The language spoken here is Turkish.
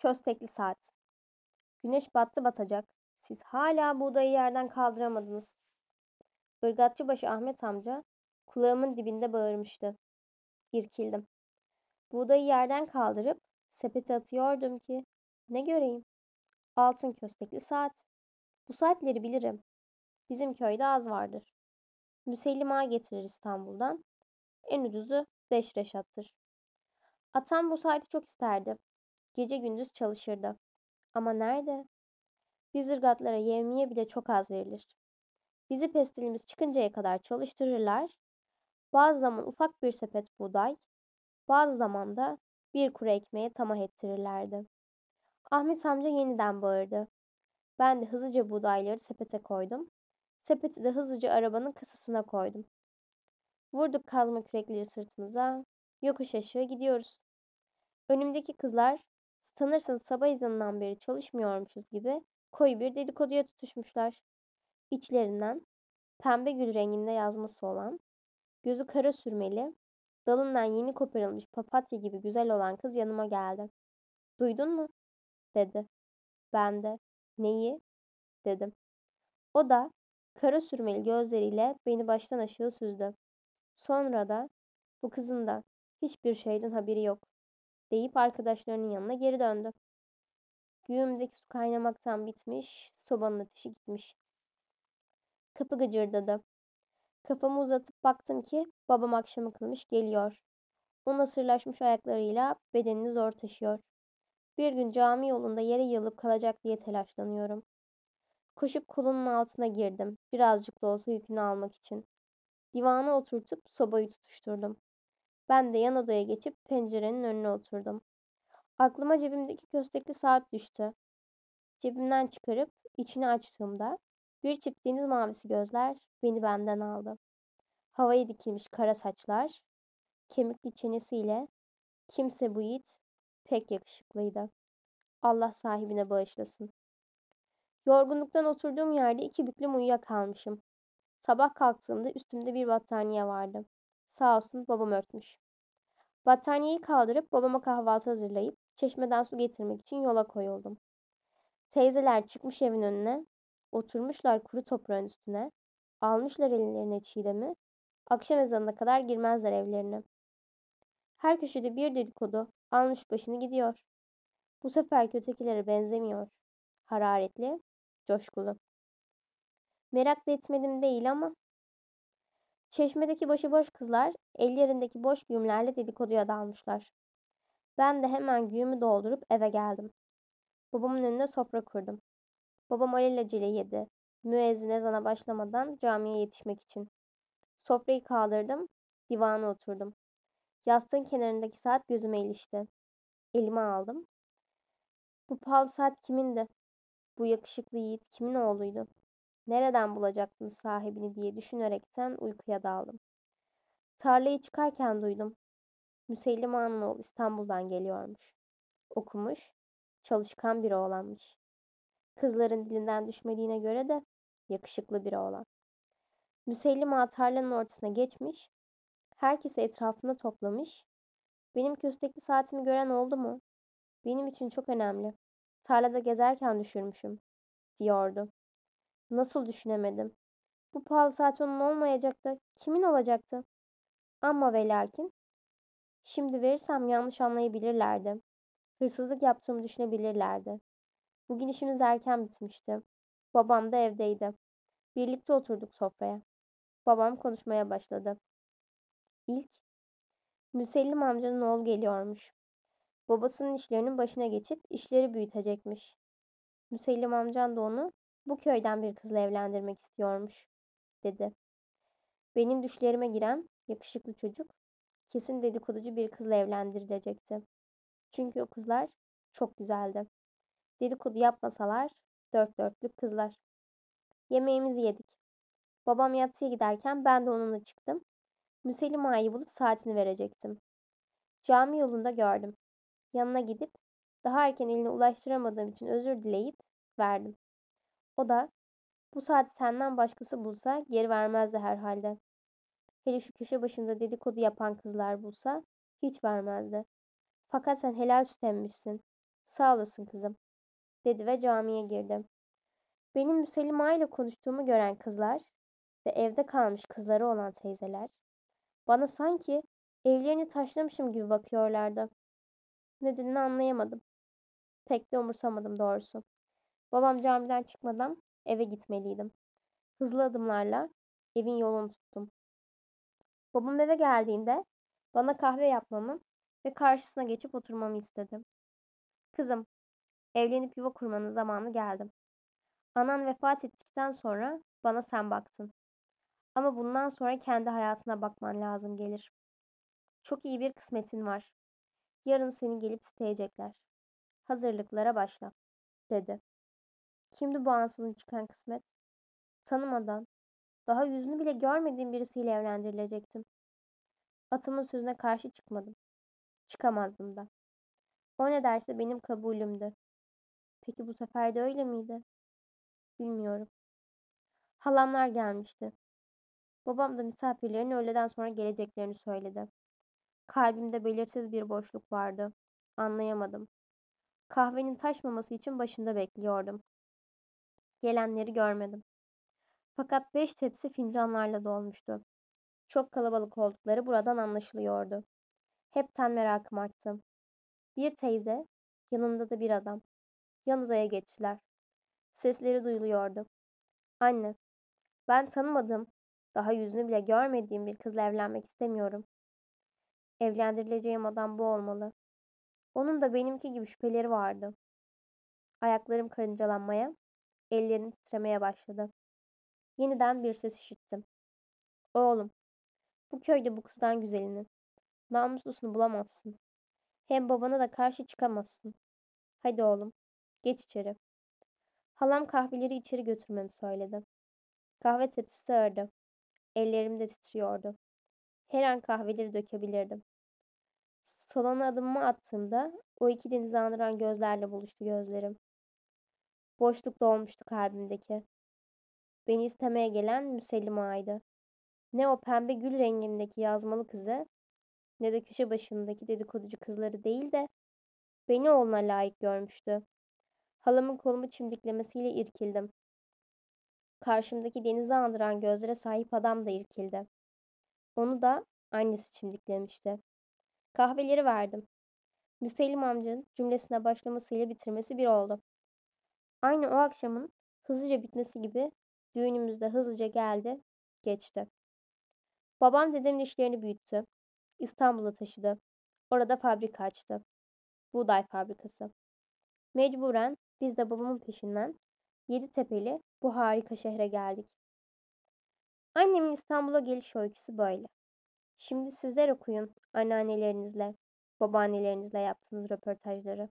Köstekli saat. Güneş battı batacak. Siz hala buğdayı yerden kaldıramadınız. Irgatçıbaşı Ahmet amca kulağımın dibinde bağırmıştı. İrkildim. Buğdayı yerden kaldırıp sepete atıyordum ki ne göreyim? Altın köstekli saat. Bu saatleri bilirim. Bizim köyde az vardır. Müsellima getirir İstanbul'dan. En ucuzu beş reşattır. Atam bu saati çok isterdi. Gece gündüz çalışırdı. Ama nerede? Biz ırgatlara yevmiye bile çok az verilir. Bizi pestilimiz çıkıncaya kadar çalıştırırlar. Bazı zaman ufak bir sepet buğday, bazı zaman da bir kuru ekmeğe tamah ettirirlerdi. Ahmet amca yeniden bağırdı. Ben de hızlıca buğdayları sepete koydum. Sepeti de hızlıca arabanın kasasına koydum. Vurduk kazma kürekleri sırtımıza. Yokuş aşağı gidiyoruz. Önümdeki kızlar sanırsınız sabah ezanından beri çalışmıyormuşuz gibi koyu bir dedikoduya tutuşmuşlar. İçlerinden pembe gül renginde yazması olan, gözü kara sürmeli, dalından yeni koparılmış papatya gibi güzel olan kız yanıma geldi. Duydun mu? dedi. Ben de neyi? dedim. O da kara sürmeli gözleriyle beni baştan aşağı süzdü. Sonra da bu kızın da hiçbir şeyden haberi yok deyip arkadaşlarının yanına geri döndü. Güğümdeki su kaynamaktan bitmiş, sobanın ateşi gitmiş. Kapı gıcırdadı. Kafamı uzatıp baktım ki babam akşamı kılmış geliyor. O nasırlaşmış ayaklarıyla bedenini zor taşıyor. Bir gün cami yolunda yere yığılıp kalacak diye telaşlanıyorum. Koşup kolunun altına girdim. Birazcık da olsa yükünü almak için. Divana oturtup sobayı tutuşturdum. Ben de yan odaya geçip pencerenin önüne oturdum. Aklıma cebimdeki köstekli saat düştü. Cebimden çıkarıp içini açtığımda bir çift deniz mavisi gözler beni benden aldı. Havaya dikilmiş kara saçlar, kemikli çenesiyle kimse bu yiğit pek yakışıklıydı. Allah sahibine bağışlasın. Yorgunluktan oturduğum yerde iki büklüm uyuyakalmışım. Sabah kalktığımda üstümde bir battaniye vardı. Sağ olsun babam örtmüş. Battaniyeyi kaldırıp babama kahvaltı hazırlayıp çeşmeden su getirmek için yola koyuldum. Teyzeler çıkmış evin önüne, oturmuşlar kuru toprağın üstüne, almışlar ellerine çiğdemi, akşam ezanına kadar girmezler evlerine. Her köşede bir dedikodu almış başını gidiyor. Bu sefer kötekilere benzemiyor. Hararetli, coşkulu. Merak da etmedim değil ama Çeşmedeki başıboş kızlar ellerindeki boş güğümlerle dedikoduya dalmışlar. Ben de hemen güğümü doldurup eve geldim. Babamın önüne sofra kurdum. Babam alelacele yedi. Müezzin ezana başlamadan camiye yetişmek için. Sofrayı kaldırdım, divana oturdum. Yastığın kenarındaki saat gözüme ilişti. Elime aldım. Bu pahalı saat kimindi? Bu yakışıklı yiğit kimin oğluydu? Nereden bulacaktım sahibini diye düşünerekten uykuya daldım. Tarlayı çıkarken duydum. Müsellim Ağa'nın oğlu İstanbul'dan geliyormuş. Okumuş, çalışkan biri oğlanmış. Kızların dilinden düşmediğine göre de yakışıklı biri oğlan. Müsellim Ağa tarlanın ortasına geçmiş, herkesi etrafında toplamış. Benim köstekli saatimi gören oldu mu? Benim için çok önemli. Tarlada gezerken düşürmüşüm, diyordu. Nasıl düşünemedim? Bu pahalı saat onun olmayacaktı. Kimin olacaktı? Ama ve lakin şimdi verirsem yanlış anlayabilirlerdi. Hırsızlık yaptığımı düşünebilirlerdi. Bugün işimiz erken bitmişti. Babam da evdeydi. Birlikte oturduk sofraya. Babam konuşmaya başladı. İlk, Müsellim amcanın oğlu geliyormuş. Babasının işlerinin başına geçip işleri büyütecekmiş. Müsellim amcan da onu bu köyden bir kızla evlendirmek istiyormuş, dedi. Benim düşlerime giren yakışıklı çocuk kesin dedikoducu bir kızla evlendirilecekti. Çünkü o kızlar çok güzeldi. Dedikodu yapmasalar dört dörtlük kızlar. Yemeğimizi yedik. Babam yatsıya giderken ben de onunla çıktım. Müselim Ağa'yı bulup saatini verecektim. Cami yolunda gördüm. Yanına gidip daha erken eline ulaştıramadığım için özür dileyip verdim. O da bu saati senden başkası bulsa geri vermezdi herhalde. Hele şu köşe başında dedikodu yapan kızlar bulsa hiç vermezdi. Fakat sen helal süt. Sağ olasın kızım, dedi ve camiye girdi. Benim Müselima ile konuştuğumu gören kızlar ve evde kalmış kızları olan teyzeler bana sanki evlerini taşlamışım gibi bakıyorlardı. Nedenini anlayamadım. Pek de umursamadım doğrusu. Babam camiden çıkmadan eve gitmeliydim. Hızlı adımlarla evin yolunu tuttum. Babam eve geldiğinde bana kahve yapmamı ve karşısına geçip oturmamı istedi. Kızım, evlenip yuva kurmanın zamanı geldi. Anan vefat ettikten sonra bana sen baktın. Ama bundan sonra kendi hayatına bakman lazım gelir. Çok iyi bir kısmetin var. Yarın seni gelip isteyecekler. Hazırlıklara başla, dedi. Kimdi bu ansızın çıkan kısmet? Tanımadan, daha yüzünü bile görmediğim birisiyle evlendirilecektim. Atımın sözüne karşı çıkmadım. Çıkamazdım da. O ne derse benim kabulümdü. Peki bu sefer de öyle miydi? Bilmiyorum. Halamlar gelmişti. Babam da misafirlerin öğleden sonra geleceklerini söyledi. Kalbimde belirsiz bir boşluk vardı. Anlayamadım. Kahvenin taşmaması için başında bekliyordum. Gelenleri görmedim. Fakat beş tepsi fincanlarla dolmuştu. Çok kalabalık oldukları buradan anlaşılıyordu. Hepten merakım arttı. Bir teyze, yanında da bir adam. Yan odaya geçtiler. Sesleri duyuluyordu. Anne, ben tanımadığım, daha yüzünü bile görmediğim bir kızla evlenmek istemiyorum. Evlendirileceğim adam bu olmalı. Onun da benimki gibi şüpheleri vardı. Ayaklarım karıncalanmaya, ellerim titremeye başladı. Yeniden bir ses işittim. Oğlum, bu köyde bu kızdan güzelini, namuslusunu bulamazsın. Hem babana da karşı çıkamazsın. Hadi oğlum, geç içeri. Halam kahveleri içeri götürmemi söyledi. Kahve tepsisi ağırdı. Ellerim de titriyordu. Her an kahveleri dökebilirdim. Salona adımımı attığımda o iki denizi andıran gözlerle buluştu gözlerim. Boşluk dolmuştu kalbimdeki. Beni istemeye gelen Müsellima'ydı. Ne o pembe gül rengindeki yazmalı kızı ne de köşe başındaki dedikoducu kızları değil de beni oğluna layık görmüştü. Halamın kolumu çimdiklemesiyle irkildim. Karşımdaki denizi andıran gözlere sahip adam da irkildi. Onu da annesi çimdiklemişti. Kahveleri verdim. Müsellim amcanın cümlesine başlamasıyla bitirmesi bir oldu. Aynı o akşamın hızlıca bitmesi gibi düğünümüzde hızlıca geldi, geçti. Babam dedemin işlerini büyüttü. İstanbul'a taşıdı. Orada fabrika açtı. Buğday fabrikası. Mecburen biz de babamın peşinden Yeditepe'li bu harika şehre geldik. Annemin İstanbul'a geliş öyküsü böyle. Şimdi sizler okuyun anneannelerinizle, babaannelerinizle yaptığınız röportajları.